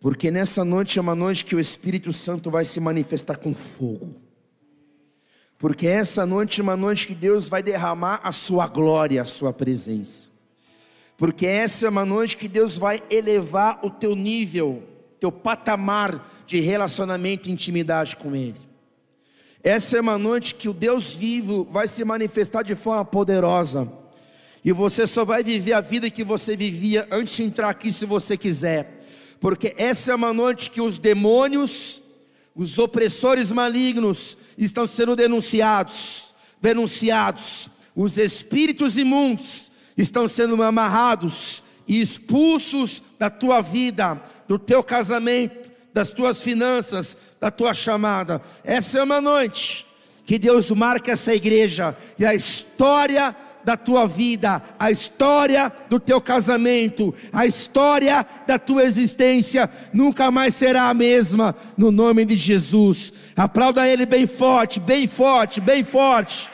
Porque nessa noite é uma noite que o Espírito Santo vai se manifestar com fogo. Porque essa noite é uma noite que Deus vai derramar a sua glória, a sua presença. Porque essa é uma noite que Deus vai elevar o teu nível, teu patamar de relacionamento e intimidade com Ele. Essa é uma noite que o Deus vivo vai se manifestar de forma poderosa. E você só vai viver a vida que você vivia antes de entrar aqui, se você quiser. Porque essa é uma noite que os demônios, os opressores malignos estão sendo denunciados, denunciados. Os espíritos imundos estão sendo amarrados e expulsos da tua vida, do teu casamento, das tuas finanças, da tua chamada. Essa é uma noite que Deus marca essa igreja e a história da tua vida, a história do teu casamento, a história da tua existência nunca mais será a mesma, no nome de Jesus. Aplauda Ele bem forte, bem forte, bem forte.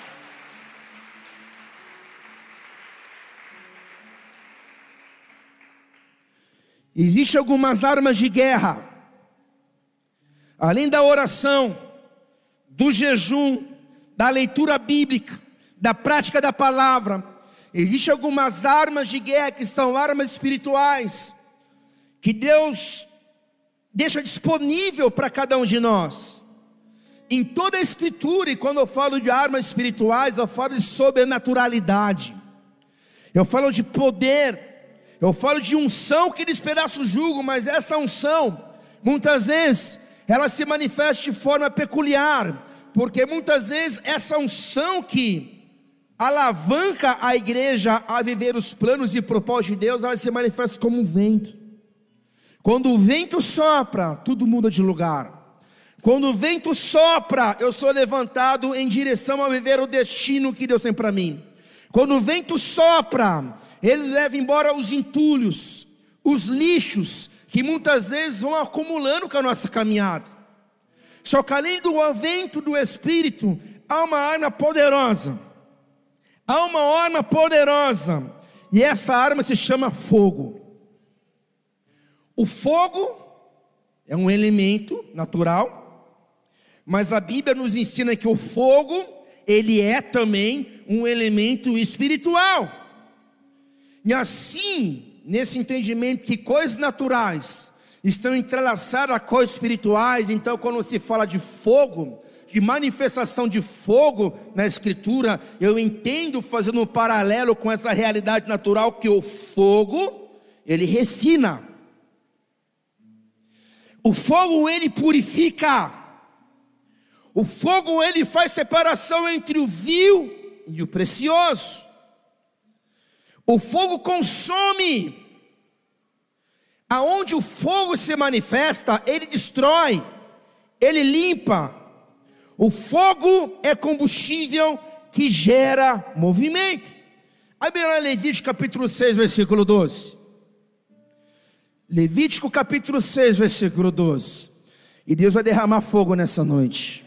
Existem algumas armas de guerra, além da oração, do jejum, da leitura bíblica, da prática da palavra. Existem algumas armas de guerra que são armas espirituais, que Deus deixa disponível para cada um de nós. Em toda a escritura, e quando eu falo de armas espirituais, eu falo de sobrenaturalidade, eu falo de poder, eu falo de unção que despedaça o jugo, mas essa unção, muitas vezes, ela se manifesta de forma peculiar, porque muitas vezes essa unção que alavanca a igreja a viver os planos e propósitos de Deus, ela se manifesta como um vento. Quando o vento sopra, tudo muda de lugar. Quando o vento sopra, eu sou levantado em direção a viver o destino que Deus tem para mim. Quando o vento sopra, ele leva embora os entulhos, os lixos que muitas vezes vão acumulando com a nossa caminhada. Só que além do vento do Espírito, há uma arma poderosa. Há uma arma poderosa. E essa arma se chama fogo. O fogo é um elemento natural, mas a Bíblia nos ensina que o fogo, ele é também um elemento espiritual. E assim, nesse entendimento que coisas naturais estão entrelaçadas a coisas espirituais, então quando se fala de fogo, de manifestação de fogo na Escritura, eu entendo fazendo um paralelo com essa realidade natural que o fogo, ele refina. O fogo ele purifica. O fogo ele faz separação entre o vil e o precioso. O fogo consome. Aonde o fogo se manifesta, ele destrói, ele limpa. O fogo é combustível que gera movimento. Aí lá Levítico capítulo 6, versículo 12. Levítico capítulo 6, versículo 12. E Deus vai derramar fogo nessa noite.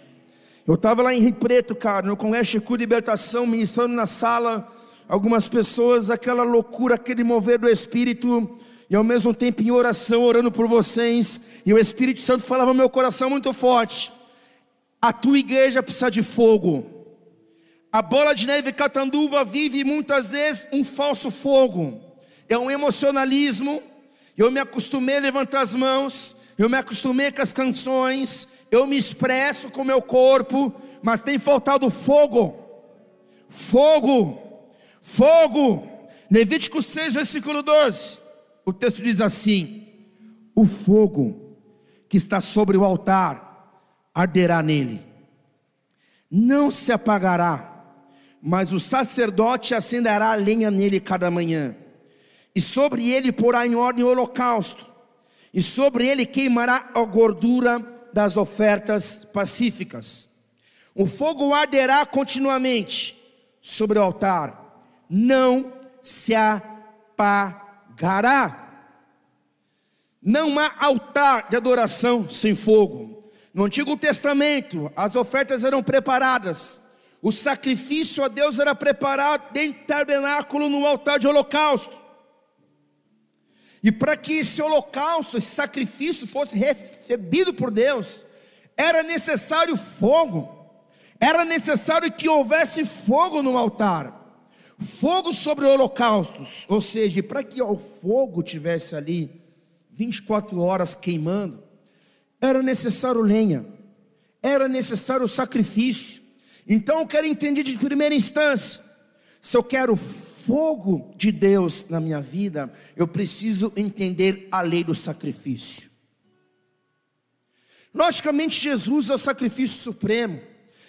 Eu estava lá em Rio Preto, cara, no Congresso de Libertação, ministrando na sala algumas pessoas, aquela loucura, aquele mover do Espírito, e ao mesmo tempo em oração, orando por vocês, e o Espírito Santo falava no meu coração muito forte: a tua igreja precisa de fogo. A bola de neve catanduva vive muitas vezes um falso fogo, é um emocionalismo. Eu me acostumei a levantar as mãos, eu me acostumei com as canções, eu me expresso com o meu corpo, mas tem faltado fogo. Fogo Fogo. Levítico 6, versículo 12. O texto diz assim: O fogo que está sobre o altar arderá nele, não se apagará, mas o sacerdote acenderá a lenha nele cada manhã, e sobre ele porá em ordem o holocausto, e sobre ele queimará a gordura das ofertas pacíficas. O fogo arderá continuamente sobre o altar não se apagará. Não há altar de adoração sem fogo. No Antigo Testamento, as ofertas eram preparadas, o sacrifício a Deus era preparado dentro do tabernáculo no altar de holocausto. E para que esse holocausto, esse sacrifício fosse recebido por Deus, era necessário fogo, era necessário que houvesse fogo no altar, fogo sobre holocaustos, ou seja, para que o fogo tivesse ali 24 horas queimando, era necessário lenha, era necessário sacrifício. Então eu quero entender de primeira instância, se eu quero fogo de Deus na minha vida, eu preciso entender a lei do sacrifício. Logicamente, Jesus é o sacrifício supremo,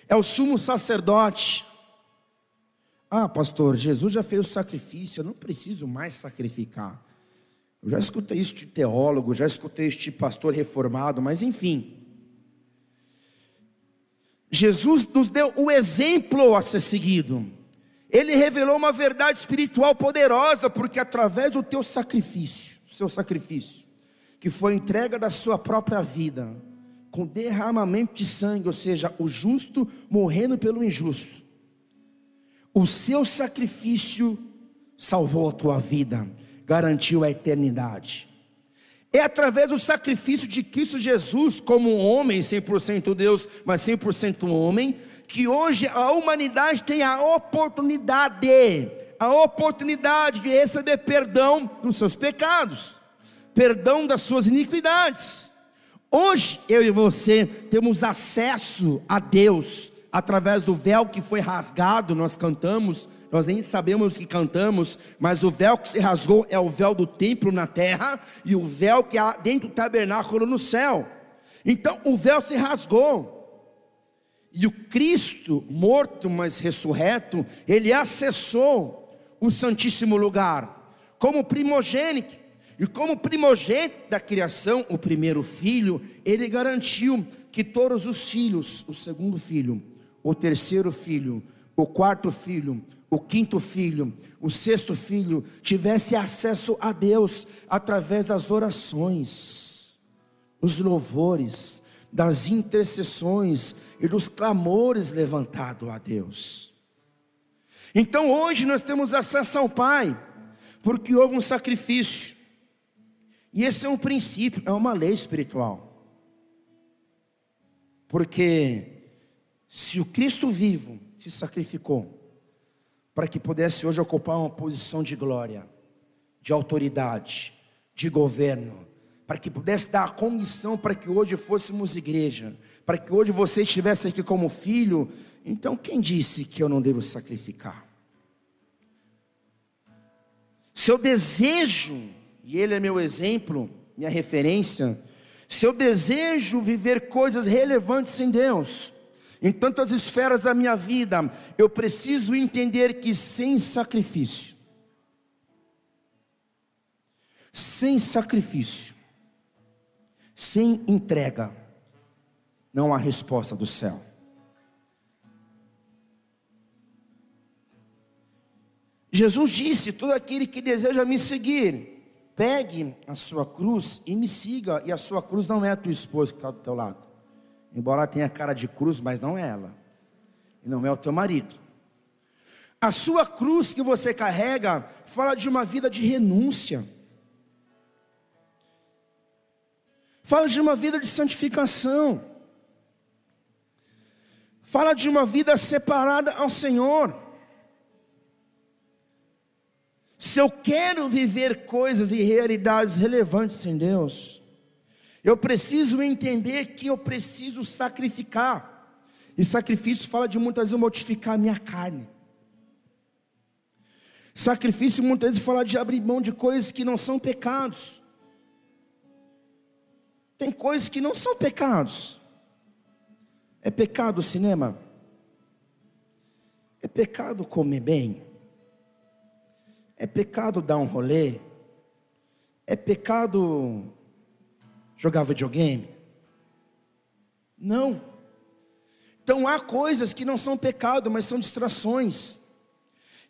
é o sumo sacerdote. Ah, pastor, Jesus já fez o sacrifício, eu não preciso mais sacrificar. Eu já escutei isso de teólogo, já escutei isso de pastor reformado, mas enfim. Jesus nos deu o exemplo a ser seguido. Ele revelou uma verdade espiritual poderosa, porque através do teu sacrifício, seu sacrifício, que foi entrega da sua própria vida, com derramamento de sangue, ou seja, o justo morrendo pelo injusto, o seu sacrifício salvou a tua vida, garantiu a eternidade. É através do sacrifício de Cristo Jesus, como homem, 100% Deus, mas 100% homem, que hoje a humanidade tem a oportunidade, a oportunidade de receber perdão dos seus pecados, perdão das suas iniquidades. Hoje eu e você temos acesso a Deus através do véu que foi rasgado, nós cantamos, nós nem sabemos o que cantamos, mas o véu que se rasgou é o véu do templo na terra e o véu que há dentro do tabernáculo no céu. Então o véu se rasgou. E o Cristo, morto, mas ressurreto, ele acessou o Santíssimo Lugar, como primogênito. E como primogênito da criação, o primeiro filho, ele garantiu que todos os filhos, o segundo filho, o terceiro filho, o quarto filho, o quinto filho, o sexto filho, tivesse acesso a Deus através das orações, os louvores, das intercessões e dos clamores levantados a Deus. Então hoje nós temos acesso ao Pai, porque houve um sacrifício. E esse é um princípio, é uma lei espiritual. Porque se o Cristo vivo se sacrificou para que pudesse hoje ocupar uma posição de glória, de autoridade, de governo, para que pudesse dar a condição para que hoje fôssemos igreja, para que hoje você estivesse aqui como filho, então quem disse que eu não devo sacrificar? Se eu desejo, e ele é meu exemplo, minha referência, se eu desejo viver coisas relevantes em Deus, em tantas esferas da minha vida, eu preciso entender que sem sacrifício, sem sacrifício, sem entrega, não há resposta do céu. Jesus disse: Todo aquele que deseja me seguir, pegue a sua cruz e me siga. E a sua cruz não é a tua esposa que está do teu lado, embora tenha cara de cruz, mas não é ela, e não é o teu marido. A sua cruz que você carrega fala de uma vida de renúncia. fala de uma vida de santificação, fala de uma vida separada ao Senhor. Se eu quero viver coisas e realidades relevantes em Deus, eu preciso entender que eu preciso sacrificar. E sacrifício fala de muitas vezes mortificar a minha carne. Sacrifício muitas vezes fala de abrir mão de coisas que não são pecados. Tem coisas que não são pecados. É pecado o cinema? É pecado comer bem? É pecado dar um rolê? É pecado jogar videogame? Não. Então há coisas que não são pecado, mas são distrações.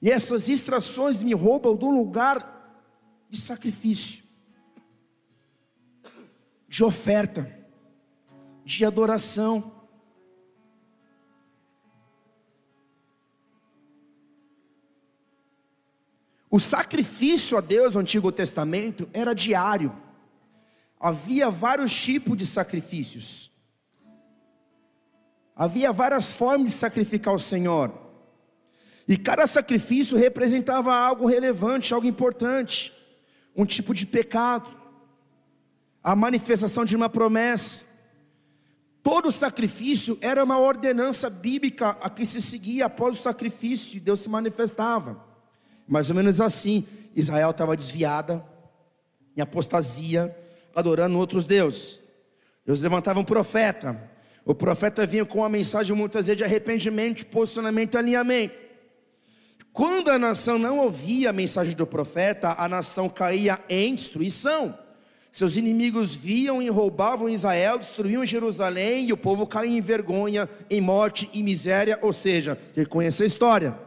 E essas distrações me roubam do lugar de sacrifício de oferta, de adoração. O sacrifício a Deus no Antigo Testamento era diário. Havia vários tipos de sacrifícios. Havia várias formas de sacrificar o Senhor. E cada sacrifício representava algo relevante, algo importante, um tipo de pecado, a manifestação de uma promessa. Todo sacrifício era uma ordenança bíblica a que se seguia após o sacrifício, e Deus se manifestava. Mais ou menos assim, Israel estava desviada, em apostasia, adorando outros deuses. Deus levantava um profeta. O profeta vinha com uma mensagem muitas vezes de arrependimento, posicionamento e alinhamento. Quando a nação não ouvia a mensagem do profeta, a nação caía em destruição. Seus inimigos viam e roubavam Israel, destruíam Jerusalém e o povo caía em vergonha, em morte e miséria, ou seja, reconhece a história.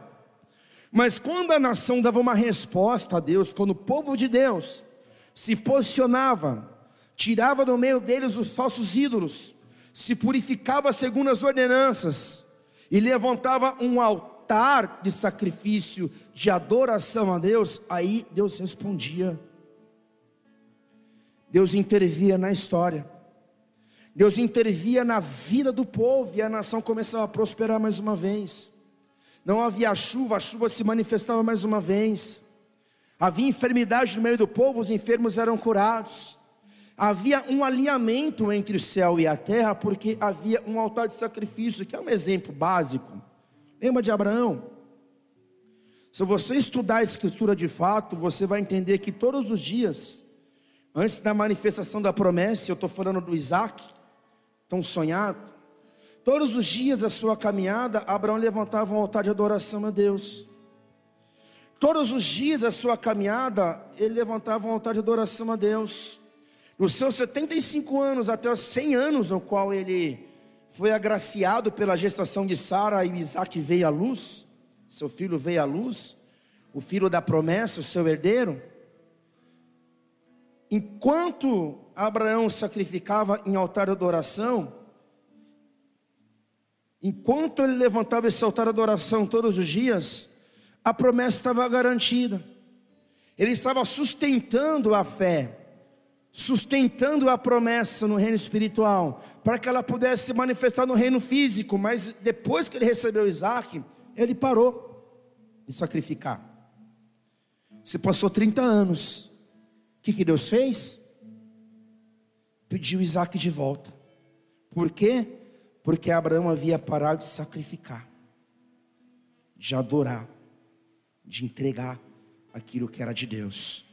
Mas quando a nação dava uma resposta a Deus, quando o povo de Deus se posicionava, tirava do meio deles os falsos ídolos, se purificava segundo as ordenanças e levantava um altar de sacrifício, de adoração a Deus, aí Deus respondia. Deus intervia na história. Deus intervia na vida do povo e a nação começava a prosperar mais uma vez não havia chuva, a chuva se manifestava mais uma vez. Havia enfermidade no meio do povo, os enfermos eram curados. Havia um alinhamento entre o céu e a terra, porque havia um altar de sacrifício, que é um exemplo básico. Lembra de Abraão? Se você estudar a escritura de fato, você vai entender que todos os dias, antes da manifestação da promessa, eu estou falando do Isaac, tão sonhado, Todos os dias da sua caminhada, Abraão levantava um altar de adoração a Deus. Todos os dias da sua caminhada, ele levantava um altar de adoração a Deus. Nos seus 75 anos até os 100 anos, no qual ele foi agraciado pela gestação de Sara e Isaac veio à luz, seu filho veio à luz, o filho da promessa, o seu herdeiro. Enquanto Abraão sacrificava em altar de adoração, Enquanto ele levantava esse altar de adoração todos os dias, a promessa estava garantida. Ele estava sustentando a fé, sustentando a promessa no reino espiritual, para que ela pudesse se manifestar no reino físico. Mas depois que ele recebeu Isaac, ele parou de sacrificar. Se passou 30 anos, o que, que Deus fez? Pediu Isaac de volta. Por quê? porque Abraão havia parado de sacrificar, de adorar, de entregar aquilo que era de Deus.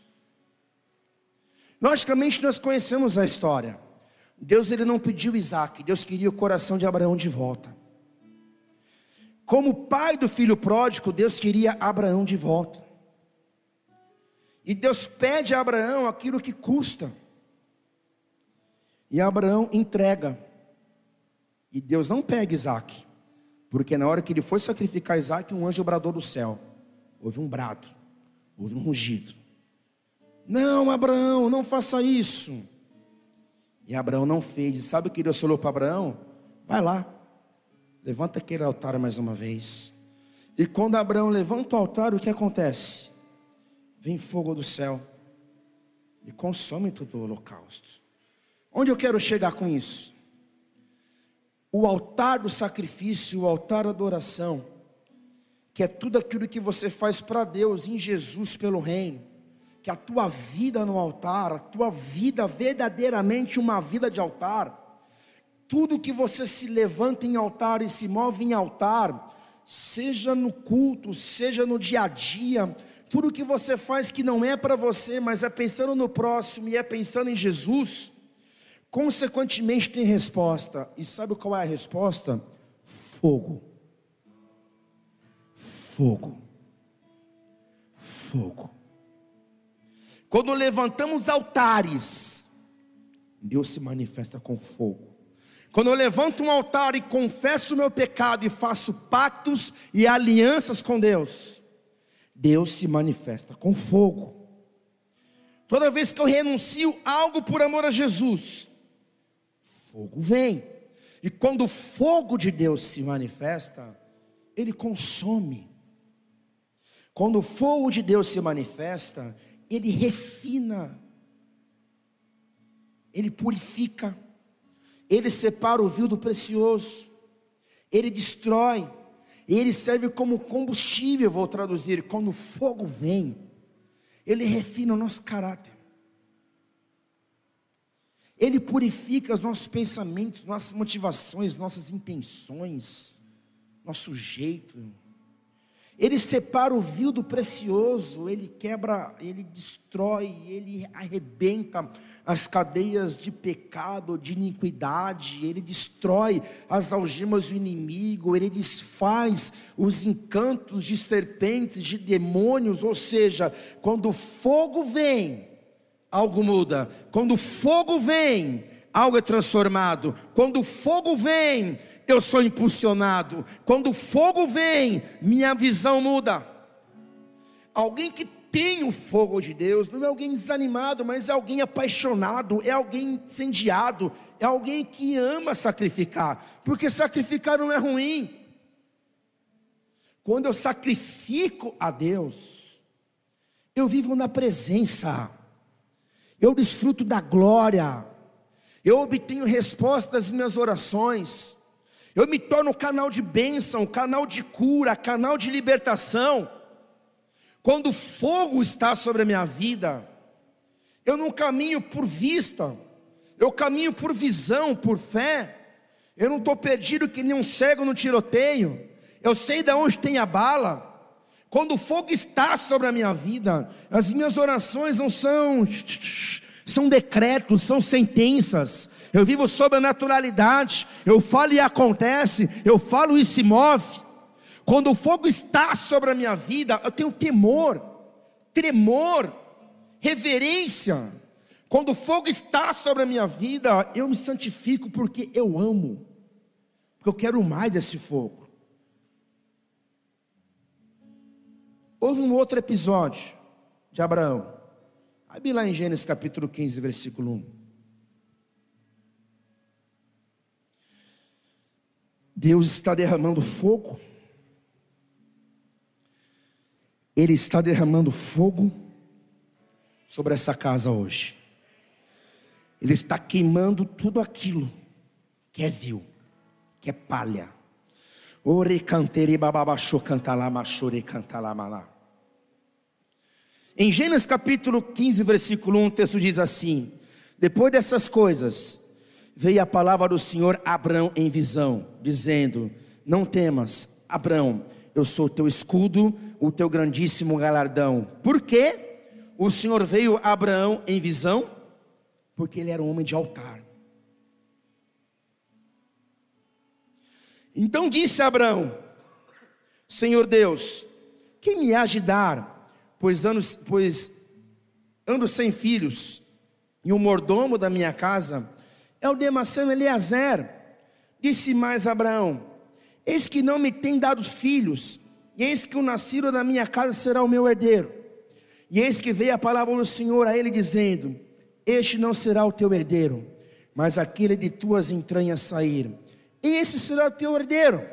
Logicamente nós conhecemos a história. Deus ele não pediu Isaac, Deus queria o coração de Abraão de volta. Como pai do filho pródigo, Deus queria Abraão de volta. E Deus pede a Abraão aquilo que custa. E Abraão entrega. E Deus não pega Isaac, porque na hora que ele foi sacrificar Isaac, um anjo bradou do céu. Houve um brado, houve um rugido. Não, Abraão, não faça isso. E Abraão não fez. E sabe o que Deus falou para Abraão? Vai lá, levanta aquele altar mais uma vez. E quando Abraão levanta o altar, o que acontece? Vem fogo do céu e consome todo o holocausto. Onde eu quero chegar com isso? o altar do sacrifício, o altar da adoração, que é tudo aquilo que você faz para Deus em Jesus pelo reino, que a tua vida no altar, a tua vida verdadeiramente uma vida de altar, tudo que você se levanta em altar e se move em altar, seja no culto, seja no dia a dia, tudo que você faz que não é para você, mas é pensando no próximo e é pensando em Jesus, consequentemente tem resposta. E sabe qual é a resposta? Fogo. Fogo. Fogo. Quando levantamos altares, Deus se manifesta com fogo. Quando eu levanto um altar e confesso o meu pecado e faço pactos e alianças com Deus, Deus se manifesta com fogo. Toda vez que eu renuncio algo por amor a Jesus, fogo vem. E quando o fogo de Deus se manifesta, ele consome. Quando o fogo de Deus se manifesta, ele refina, ele purifica, ele separa o vil do precioso, ele destrói, ele serve como combustível, vou traduzir, quando o fogo vem, ele refina o nosso caráter. Ele purifica os nossos pensamentos, nossas motivações, nossas intenções, nosso jeito. Ele separa o vil do precioso, ele quebra, ele destrói, ele arrebenta as cadeias de pecado, de iniquidade, ele destrói as algemas do inimigo, ele desfaz os encantos de serpentes, de demônios, ou seja, quando o fogo vem, algo muda. Quando o fogo vem, algo é transformado. Quando o fogo vem, eu sou impulsionado. Quando o fogo vem, minha visão muda. Alguém que tem o fogo de Deus não é alguém desanimado, mas é alguém apaixonado, é alguém incendiado, é alguém que ama sacrificar, porque sacrificar não é ruim. Quando eu sacrifico a Deus, eu vivo na presença eu desfruto da glória, eu obtenho resposta das minhas orações, eu me torno canal de bênção, canal de cura, canal de libertação. Quando o fogo está sobre a minha vida, eu não caminho por vista, eu caminho por visão, por fé. Eu não estou perdido que nem um cego no tiroteio. Eu sei de onde tem a bala. Quando o fogo está sobre a minha vida, as minhas orações não são são decretos, são sentenças. Eu vivo sob a naturalidade, eu falo e acontece, eu falo e se move. Quando o fogo está sobre a minha vida, eu tenho temor, tremor, reverência. Quando o fogo está sobre a minha vida, eu me santifico porque eu amo, porque eu quero mais desse fogo. Houve um outro episódio de Abraão. Abre lá em Gênesis capítulo 15, versículo 1. Deus está derramando fogo. Ele está derramando fogo sobre essa casa hoje. Ele está queimando tudo aquilo que é vil, que é palha. Ore cantere bababachô cantalá machore cantalá malá. Em Gênesis capítulo 15, versículo 1, o texto diz assim: Depois dessas coisas, veio a palavra do Senhor a Abrão em visão, dizendo: Não temas, Abrão, eu sou teu escudo, o teu grandíssimo galardão. Por quê? O Senhor veio a Abraão em visão, porque ele era um homem de altar. Então disse Abraão: Senhor Deus, quem me há de dar pois ando, pois ando sem filhos, e o mordomo da minha casa é o Damasceno Eleazer. Disse mais Abraão: Eis que não me tem dado filhos, e eis que o nascido da minha casa será o meu herdeiro. E eis que veio a palavra do Senhor a ele, dizendo: Este não será o teu herdeiro, mas aquele de tuas entranhas sair. E esse será o teu herdeiro.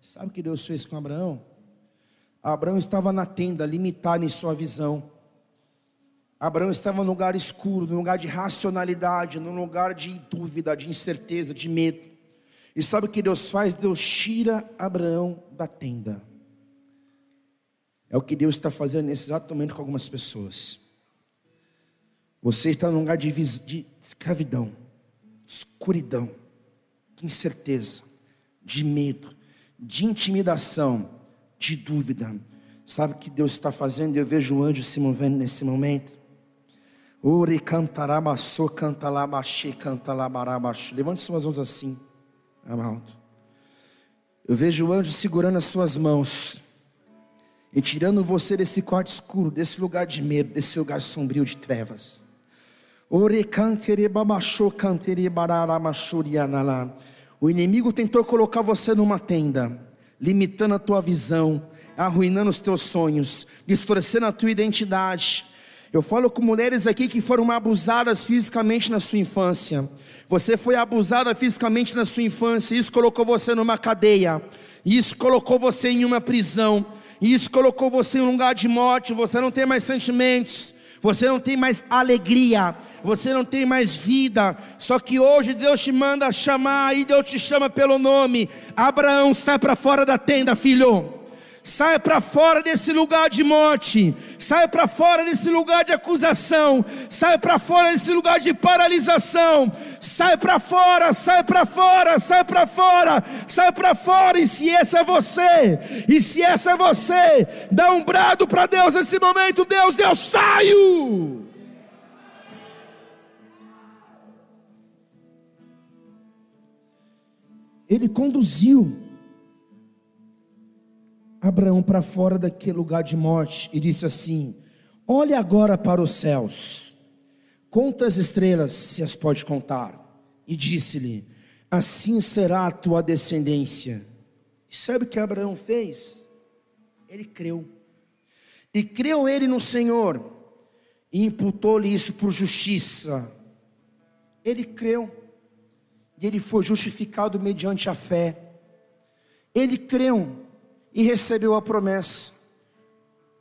Sabe o que Deus fez com Abraão? Abraão estava na tenda, limitado em sua visão. Abraão estava num lugar escuro, num lugar de racionalidade, num lugar de dúvida, de incerteza, de medo. E sabe o que Deus faz? Deus tira Abraão da tenda. É o que Deus está fazendo nesse exato momento com algumas pessoas. Você está num lugar de, de escravidão, escuridão, de incerteza, de medo, de intimidação de dúvida. Sabe o que Deus está fazendo? Eu vejo o anjo se movendo nesse momento. Uri cantarabaçô, cantalabaxê, cantalabarabaxô. Levante suas mãos assim, amado. Eu vejo o anjo segurando as suas mãos e tirando você desse quarto escuro, desse lugar de medo, desse lugar sombrio de trevas. Ore canterebabachô, canterebararamaxurianalá. O inimigo tentou colocar você numa tenda limitando a tua visão, arruinando os teus sonhos, distorcendo a tua identidade. Eu falo com mulheres aqui que foram abusadas fisicamente na sua infância. Você foi abusada fisicamente na sua infância, isso colocou você numa cadeia, isso colocou você em uma prisão. isso colocou você em um lugar de morte, você não tem mais sentimentos, você não tem mais alegria, você não tem mais vida. Só que hoje Deus te manda chamar, e Deus te chama pelo nome: Abraão, sai para fora da tenda, filho. Sai para fora desse lugar de morte, sai para fora desse lugar de acusação, sai para fora desse lugar de paralisação, sai para fora, sai para fora, sai para fora, sai para fora. E se essa é você, e se essa é você, dá um brado para Deus nesse momento: Deus, eu saio. Ele conduziu Abraão para fora daquele lugar de morte e disse assim: Olhe agora para os céus, conta as estrelas, se as pode contar. E disse-lhe: Assim será a tua descendência. E sabe o que Abraão fez? Ele creu. E creu ele no Senhor, e imputou-lhe isso por justiça. Ele creu, e ele foi justificado mediante a fé. Ele creu e recebeu a promessa.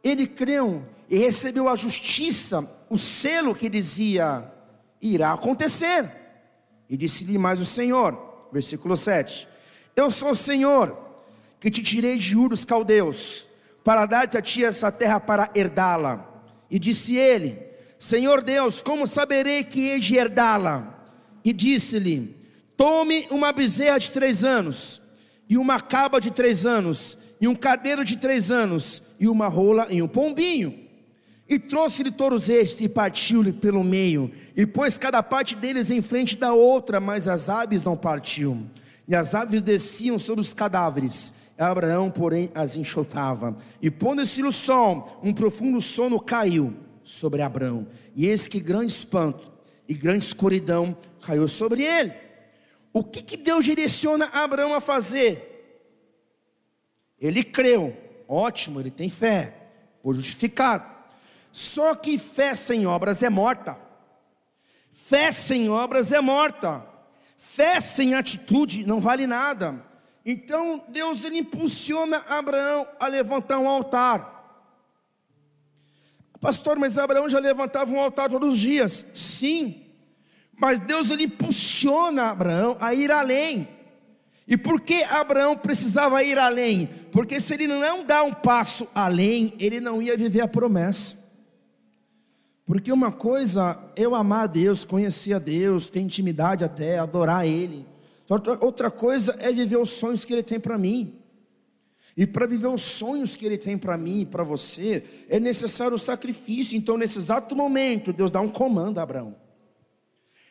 Ele creu e recebeu a justiça, o selo que dizia: irá acontecer. E disse-lhe mais o Senhor, versículo 7: Eu sou o Senhor que te tirei de Ur dos caldeus, para dar-te a ti essa terra para herdá-la. E disse ele: Senhor Deus, como saberei que hei de herdá-la? E disse-lhe: Tome uma bezerra de três anos, e uma caba de três anos, e um carneiro de três anos, e uma rola e um pombinho. E trouxe-lhe todos estes, e partiu-lhe pelo meio, e pôs cada parte deles em frente da outra, mas as aves não partiu. E as aves desciam sobre os cadáveres, Abraão, porém, as enxotava. E pondo-se no sol, um profundo sono caiu sobre Abraão. E eis que grande espanto e grande escuridão caiu sobre ele. O que, que Deus direciona Abraão a fazer? Ele creu, ótimo, ele tem fé, foi justificado. Só que fé sem obras é morta. Fé sem obras é morta. Fé sem atitude não vale nada. Então Deus ele impulsiona Abraão a levantar um altar. Pastor, mas Abraão já levantava um altar todos os dias. Sim. Mas Deus ele impulsiona Abraão a ir além. E por que Abraão precisava ir além? Porque se ele não dá um passo além, ele não ia viver a promessa. Porque uma coisa eu amar a Deus, conhecer a Deus, ter intimidade até, adorar Ele. Outra coisa é viver os sonhos que Ele tem para mim. E para viver os sonhos que Ele tem para mim e para você, é necessário o sacrifício. Então, nesse exato momento, Deus dá um comando a Abraão.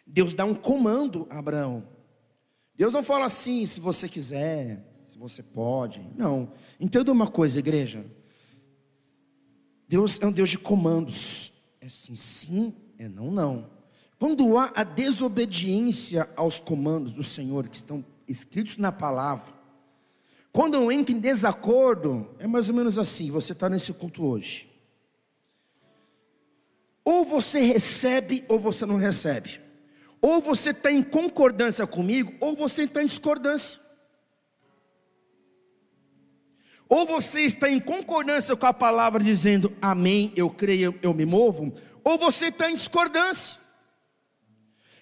Deus dá um comando a Abraão. Deus não fala assim, se você quiser, se você pode. Não. Entenda uma coisa, igreja. Deus é um Deus de comandos. É sim, sim, é não, não. Quando há a desobediência aos comandos do Senhor que estão escritos na palavra, quando eu entro em desacordo, é mais ou menos assim: você está nesse culto hoje. Ou você recebe ou você não recebe. Ou você está em concordância comigo, ou você está em discordância. Ou você está em concordância com a palavra dizendo amém, eu creio, eu me movo, ou você está em discordância.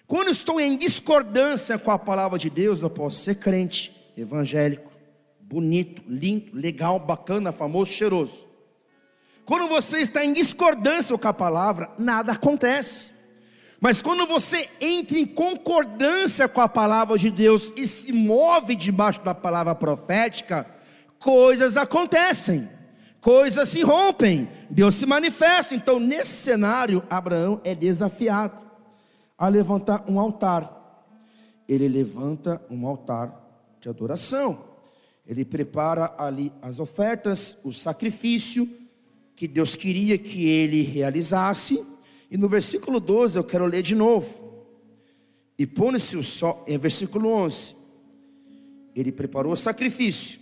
Quando estou em discordância com a palavra de Deus, eu posso ser crente, evangélico, bonito, lindo, legal, bacana, famoso, cheiroso. Quando você está em discordância com a palavra, nada acontece. Mas quando você entra em concordância com a palavra de Deus e se move debaixo da palavra profética, coisas acontecem, coisas se rompem, Deus se manifesta. Então, nesse cenário, Abraão é desafiado a levantar um altar. Ele levanta um altar de adoração. Ele prepara ali as ofertas, o sacrifício que Deus queria que ele realizasse e no versículo 12 eu quero ler de novo. E pôs-se o sol, em versículo 11. Ele preparou o sacrifício,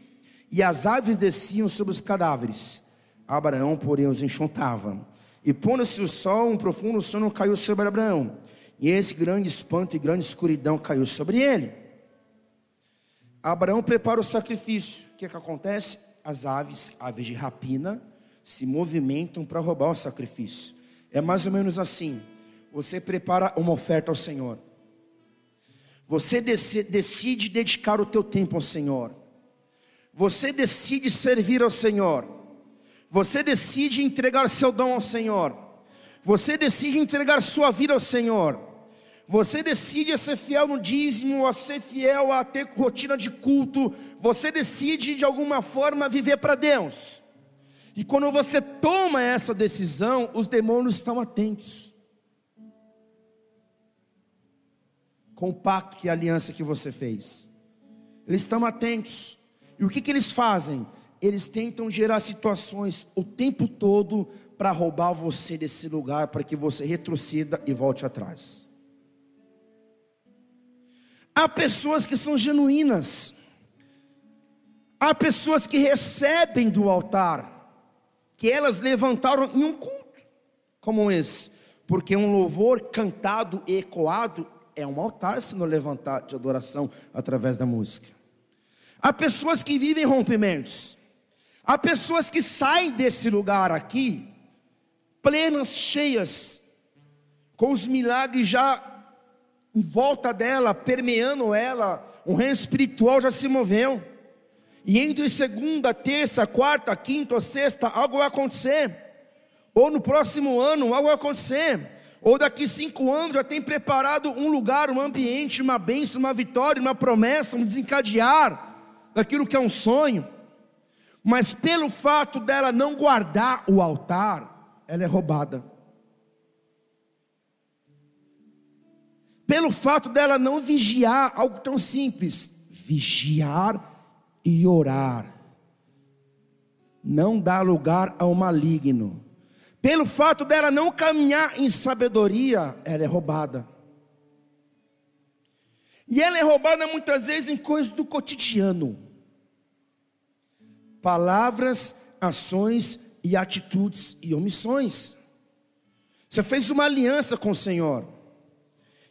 e as aves desciam sobre os cadáveres. Abraão, porém, os enxontava. E pondo-se o sol, um profundo sono caiu sobre Abraão. E esse grande espanto e grande escuridão caiu sobre ele. Abraão prepara o sacrifício. O que, é que acontece? as aves, aves de rapina, se movimentam para roubar o sacrifício. É mais ou menos assim: você prepara uma oferta ao Senhor, você decide dedicar o teu tempo ao Senhor, você decide servir ao Senhor, você decide entregar seu dom ao Senhor, você decide entregar sua vida ao Senhor. Você decide ser fiel no dízimo, a ser fiel a ter rotina de culto. Você decide de alguma forma viver para Deus. E quando você toma essa decisão, os demônios estão atentos. Com o pacto que a aliança que você fez. Eles estão atentos. E o que, que eles fazem? Eles tentam gerar situações o tempo todo para roubar você desse lugar, para que você retroceda e volte atrás. Há pessoas que são genuínas, há pessoas que recebem do altar, que elas levantaram em um culto como esse, porque um louvor cantado e ecoado é um altar sendo levantado de adoração através da música. Há pessoas que vivem rompimentos, há pessoas que saem desse lugar aqui, plenas, cheias, com os milagres já em volta dela, permeando ela, um reino espiritual já se moveu. E entre segunda, terça, quarta, quinta ou sexta, algo vai acontecer. Ou no próximo ano, algo vai acontecer. Ou daqui cinco anos já tem preparado um lugar, um ambiente, uma bênção, uma vitória, uma promessa, um desencadear daquilo que é um sonho. Mas pelo fato dela não guardar o altar, ela é roubada. pelo fato dela não vigiar algo tão simples, vigiar e orar, não dá lugar ao maligno. Pelo fato dela não caminhar em sabedoria, ela é roubada. E ela é roubada muitas vezes em coisas do cotidiano. Palavras, ações e atitudes e omissões. Você fez uma aliança com o Senhor.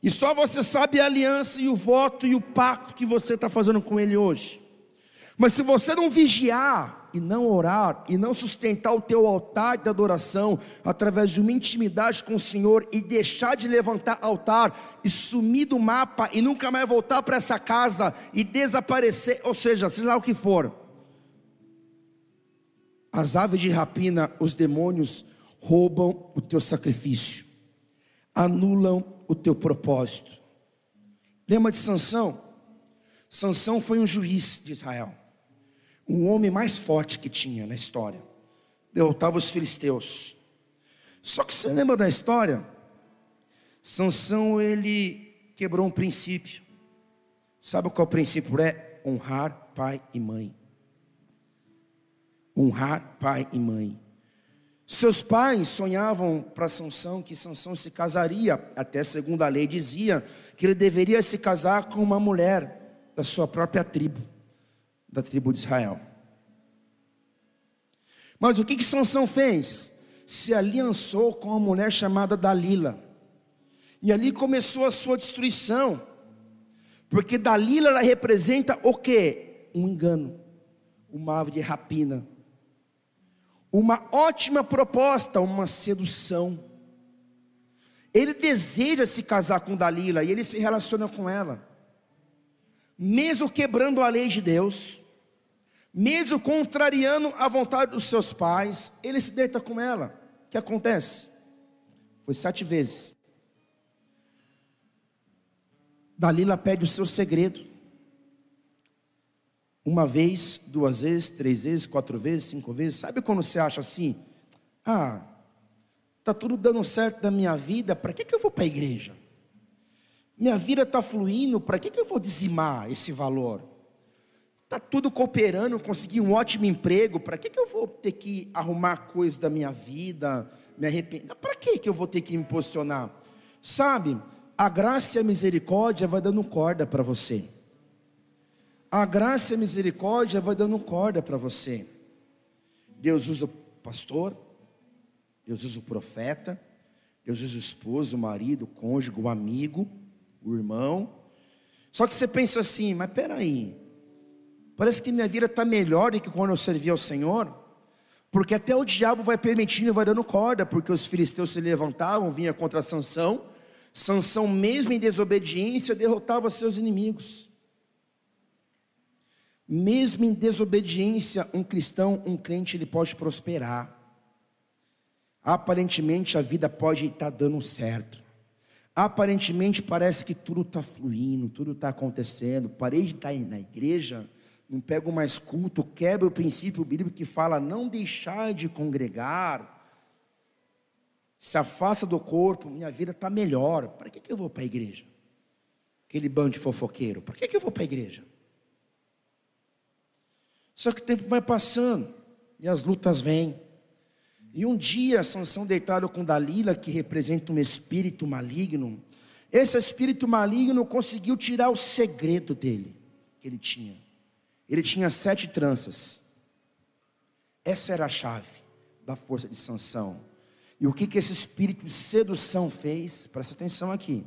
E só você sabe a aliança e o voto e o pacto que você está fazendo com Ele hoje. Mas se você não vigiar e não orar e não sustentar o teu altar de adoração através de uma intimidade com o Senhor e deixar de levantar altar e sumir do mapa e nunca mais voltar para essa casa e desaparecer, ou seja, sei lá o que for. As aves de rapina, os demônios roubam o teu sacrifício, anulam o teu propósito. Lembra de Sansão? Sansão foi um juiz de Israel, um homem mais forte que tinha na história. Derrotava os filisteus. Só que você lembra da história? Sansão ele quebrou um princípio. Sabe qual princípio é? Honrar pai e mãe. Honrar pai e mãe. Seus pais sonhavam para Sansão que Sansão se casaria, até segundo a lei dizia que ele deveria se casar com uma mulher da sua própria tribo, da tribo de Israel. Mas o que que Sansão fez? Se aliançou com uma mulher chamada Dalila. E ali começou a sua destruição. Porque Dalila ela representa o que? Um engano, uma ave de rapina uma ótima proposta, uma sedução. Ele deseja se casar com Dalila e ele se relaciona com ela, mesmo quebrando a lei de Deus, mesmo contrariando a vontade dos seus pais, ele se deita com ela. O que acontece? Foi sete vezes. Dalila pede o seu segredo. Uma vez, duas vezes, três vezes, quatro vezes, cinco vezes. Sabe quando você acha assim? Ah, tá tudo dando certo na minha vida, para que, que eu vou para a igreja? Minha vida está fluindo, para que, que eu vou dizimar esse valor? Está tudo cooperando, consegui um ótimo emprego, para que, que eu vou ter que arrumar coisas da minha vida, me arrepender? Para que, que eu vou ter que me posicionar? Sabe, a graça e a misericórdia vai dando corda para você. A graça e a misericórdia vai dando corda para você. Deus usa o pastor, Deus usa o profeta, Deus usa o esposo, o marido, o cônjuge, o amigo, o irmão. Só que você pensa assim, mas peraí, Parece que minha vida está melhor do que quando eu servi ao Senhor. Porque até o diabo vai permitindo e vai dando corda, porque os filisteus se levantavam, vinha contra Sansão. Sansão, mesmo em desobediência, derrotava seus inimigos. Mesmo em desobediência, um cristão, um crente, ele pode prosperar. Aparentemente a vida pode estar dando certo. Aparentemente parece que tudo está fluindo, tudo está acontecendo. Parei de estar na igreja, não pego mais culto, quebra o princípio bíblico que fala não deixar de congregar. Se afasta do corpo, minha vida está melhor. Para que, que eu vou para a igreja? Aquele bando de fofoqueiro, para que, que eu vou para a igreja? Só que o tempo vai passando e as lutas vêm. E um dia, Sansão deitado com Dalila, que representa um espírito maligno, esse espírito maligno conseguiu tirar o segredo dele, que ele tinha. Ele tinha sete tranças. Essa era a chave da força de Sansão. E o que, que esse espírito de sedução fez? Presta atenção aqui.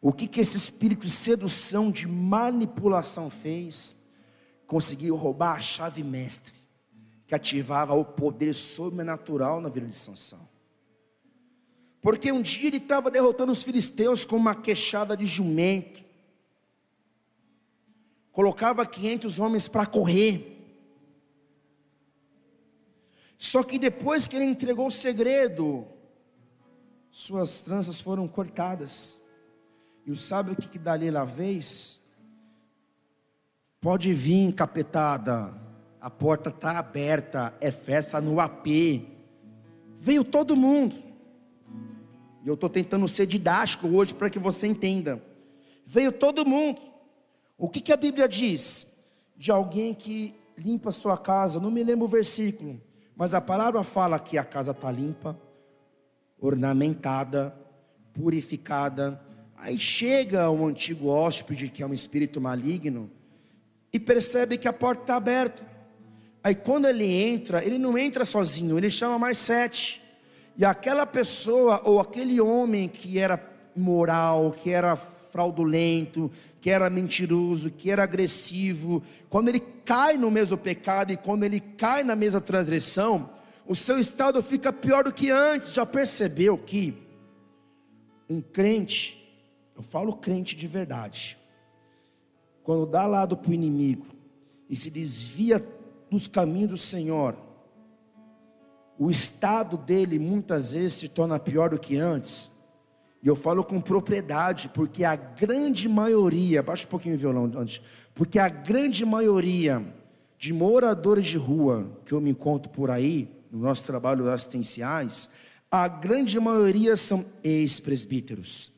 O que, que esse espírito de sedução, de manipulação fez? Conseguiu roubar a chave mestre que ativava o poder sobrenatural na vida de Sansão. Porque um dia ele estava derrotando os filisteus com uma queixada de jumento. Colocava 500 homens para correr. Só que depois que ele entregou o segredo, suas tranças foram cortadas. E o que, que dali lá vez? Pode vir, capetada, a porta está aberta, é festa no AP. Veio todo mundo. E eu estou tentando ser didático hoje para que você entenda. Veio todo mundo. O que, que a Bíblia diz? De alguém que limpa sua casa, não me lembro o versículo, mas a palavra fala que a casa está limpa, ornamentada, purificada. Aí chega um antigo hóspede, que é um espírito maligno, e percebe que a porta está aberta. Aí quando ele entra, ele não entra sozinho, ele chama mais sete. E aquela pessoa ou aquele homem que era moral, que era fraudulento, que era mentiroso, que era agressivo, quando ele cai no mesmo pecado e quando ele cai na mesma transgressão, o seu estado fica pior do que antes. Já percebeu que um crente, eu falo crente de verdade, quando dá lado para o inimigo e se desvia dos caminhos do Senhor, o estado dele muitas vezes se torna pior do que antes. E eu falo com propriedade, porque a grande maioria, baixa um pouquinho o violão antes, porque a grande maioria de moradores de rua que eu me encontro por aí, no nosso trabalho assistenciais, a grande maioria são ex-presbíteros,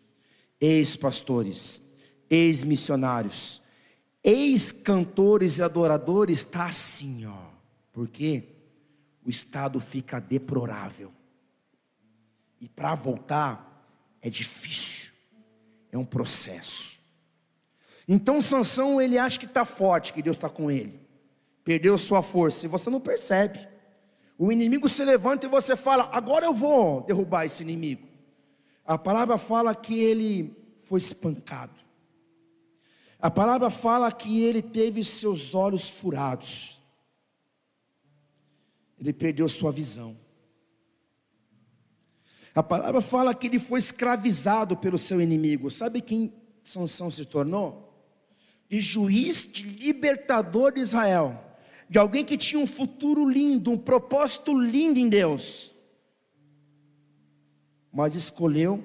ex-pastores, ex-missionários, ex-cantores e adoradores está assim, ó. Porque o estado fica deplorável. E para voltar é difícil. É um processo. Então Sansão ele acha que está forte, que Deus está com ele. Perdeu sua força. E você não percebe. O inimigo se levanta e você fala: agora eu vou derrubar esse inimigo. A palavra fala que ele foi espancado. A palavra fala que ele teve seus olhos furados. Ele perdeu sua visão. A palavra fala que ele foi escravizado pelo seu inimigo. Sabe quem Sansão se tornou? De juiz, de libertador de Israel. De alguém que tinha um futuro lindo, um propósito lindo em Deus. Mas escolheu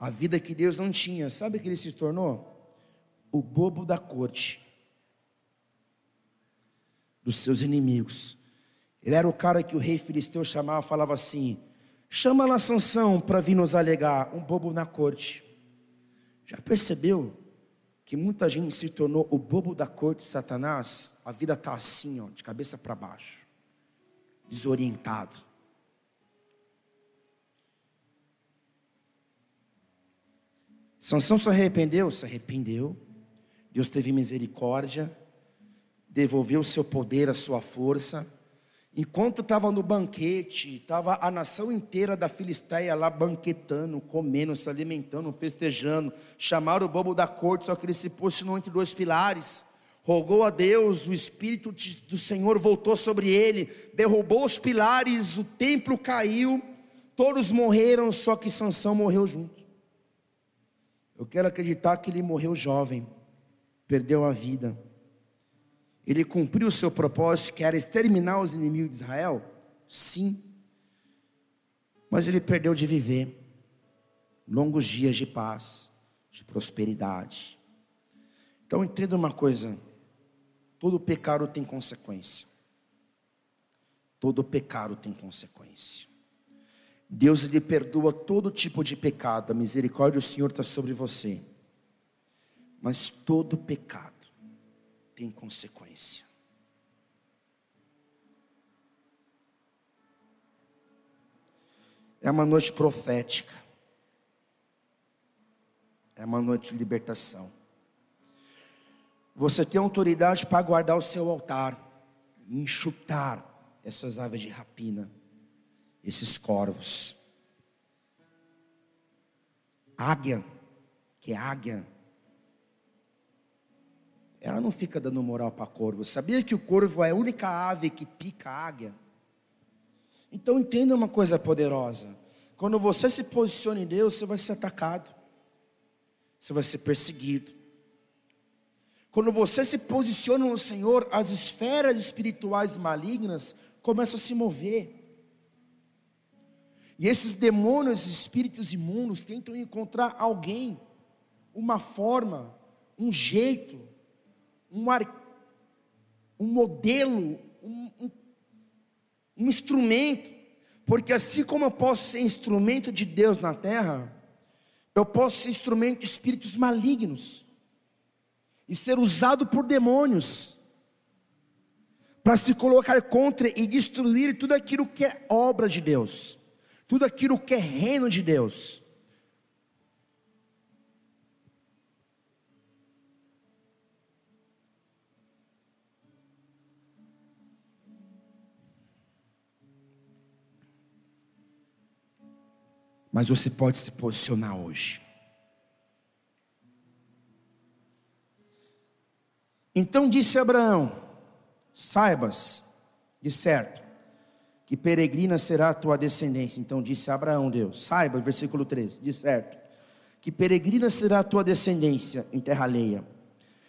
a vida que Deus não tinha. Sabe que ele se tornou? O bobo da corte dos seus inimigos. Ele era o cara que o rei filisteu chamava, falava assim: chama lá Sansão para vir nos alegar, um bobo na corte. Já percebeu que muita gente se tornou o bobo da corte de Satanás? A vida está assim, ó, de cabeça para baixo, desorientado. Sansão se arrependeu? Se arrependeu. Deus teve misericórdia, devolveu o seu poder, a sua força. Enquanto estava no banquete, estava a nação inteira da Filisteia lá banquetando, comendo, se alimentando, festejando. Chamaram o bobo da corte, só que ele se posicionou entre dois pilares. Rogou a Deus, o Espírito do Senhor voltou sobre ele, derrubou os pilares, o templo caiu, todos morreram, só que Sansão morreu junto. Eu quero acreditar que ele morreu jovem, perdeu a vida ele cumpriu o seu propósito, que era exterminar os inimigos de Israel? Sim. Mas ele perdeu de viver longos dias de paz, de prosperidade. Então entenda uma coisa: todo pecado tem consequência. Todo pecado tem consequência. Deus lhe perdoa todo tipo de pecado, a misericórdia do Senhor está sobre você. Mas todo pecado tem consequência. É uma noite profética. É uma noite de libertação. Você tem autoridade para guardar o seu altar, enxutar essas aves de rapina, esses corvos. Águia, que é águia, ela não fica dando moral para corvo. Sabia que o corvo é a única ave que pica a águia? Então entenda uma coisa poderosa. Quando você se posiciona em Deus, você vai ser atacado. Você vai ser perseguido. Quando você se posiciona no Senhor, as esferas espirituais malignas começam a se mover. E esses demônios, espíritos imundos, tentam encontrar alguém, uma forma, um jeito um, ar, um modelo, um, um, um instrumento, porque assim como eu posso ser instrumento de Deus na terra, eu posso ser instrumento de espíritos malignos e ser usado por demônios para se colocar contra e destruir tudo aquilo que é obra de Deus, tudo aquilo que é reino de Deus. Mas você pode se posicionar hoje. Então disse Abraão: Saibas, de certo, que peregrina será a tua descendência. Então disse Abraão, Deus: Saiba, versículo 13, de certo, que peregrina será a tua descendência em terra alheia,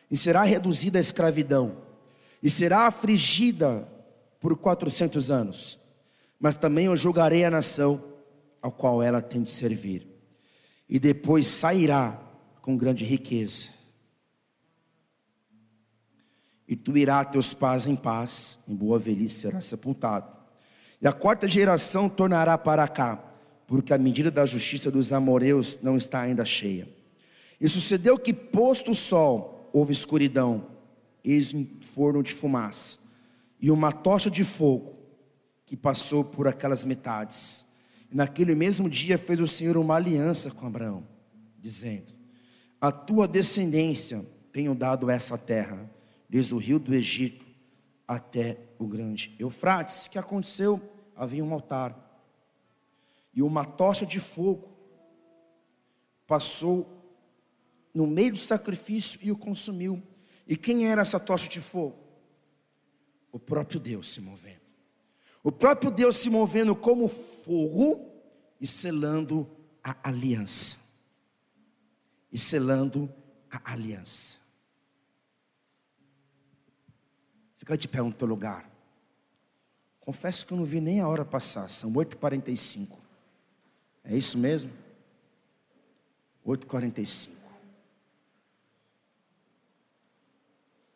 e será reduzida à escravidão, e será afligida por quatrocentos anos. Mas também eu julgarei a nação ao qual ela tem de servir, e depois sairá com grande riqueza. E tu irás teus pais em paz, em boa velhice será sepultado. E a quarta geração tornará para cá, porque a medida da justiça dos amoreus não está ainda cheia. E sucedeu que, posto o sol, houve escuridão, eis um forno de fumaça, e uma tocha de fogo que passou por aquelas metades. Naquele mesmo dia fez o Senhor uma aliança com Abraão, dizendo: A tua descendência tenho dado essa terra, desde o rio do Egito até o grande Eufrates. O que aconteceu? Havia um altar e uma tocha de fogo passou no meio do sacrifício e o consumiu. E quem era essa tocha de fogo? O próprio Deus se movendo. O próprio Deus se movendo como fogo e selando a aliança. E selando a aliança. Fica de pé no teu lugar. Confesso que eu não vi nem a hora passar. São 8h45. É isso mesmo? 8h45.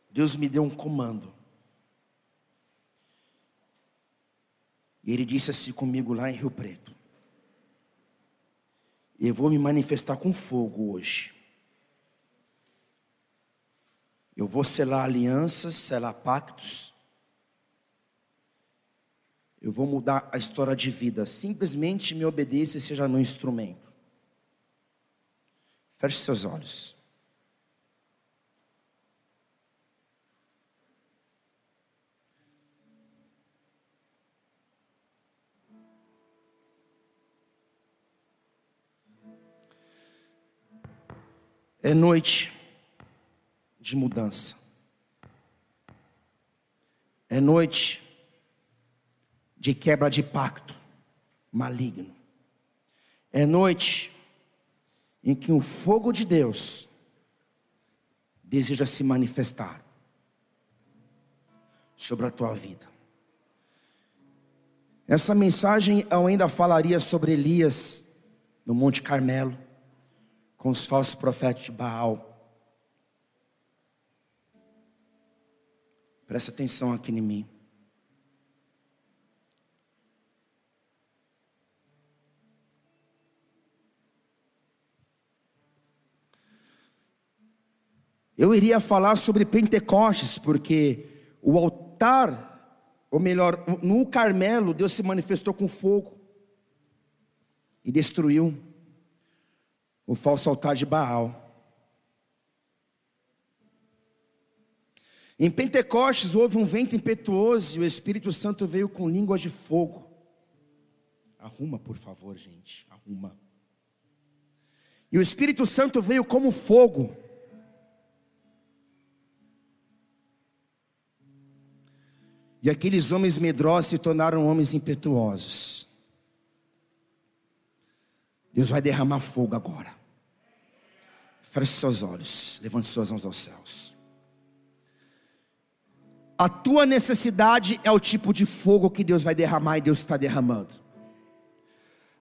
Deus me deu um comando. E ele disse assim comigo lá em Rio Preto: Eu vou me manifestar com fogo hoje. Eu vou selar alianças, selar pactos. Eu vou mudar a história de vida. Simplesmente me obedeça e seja meu instrumento. Feche seus olhos. É noite de mudança. É noite de quebra de pacto maligno. É noite em que o fogo de Deus deseja se manifestar sobre a tua vida. Essa mensagem eu ainda falaria sobre Elias no Monte Carmelo, com os falsos profetas de Baal. Presta atenção aqui em mim. Eu iria falar sobre Pentecostes, porque o altar, ou melhor, no Carmelo, Deus se manifestou com fogo e destruiu o falso altar de Baal. Em Pentecostes houve um vento impetuoso e o Espírito Santo veio com língua de fogo. Arruma, por favor, gente, arruma. E o Espírito Santo veio como fogo E aqueles homens medrosos se tornaram homens impetuosos. Deus vai derramar fogo agora. Feche seus olhos, levante suas mãos aos céus. A tua necessidade é o tipo de fogo que Deus vai derramar e Deus está derramando.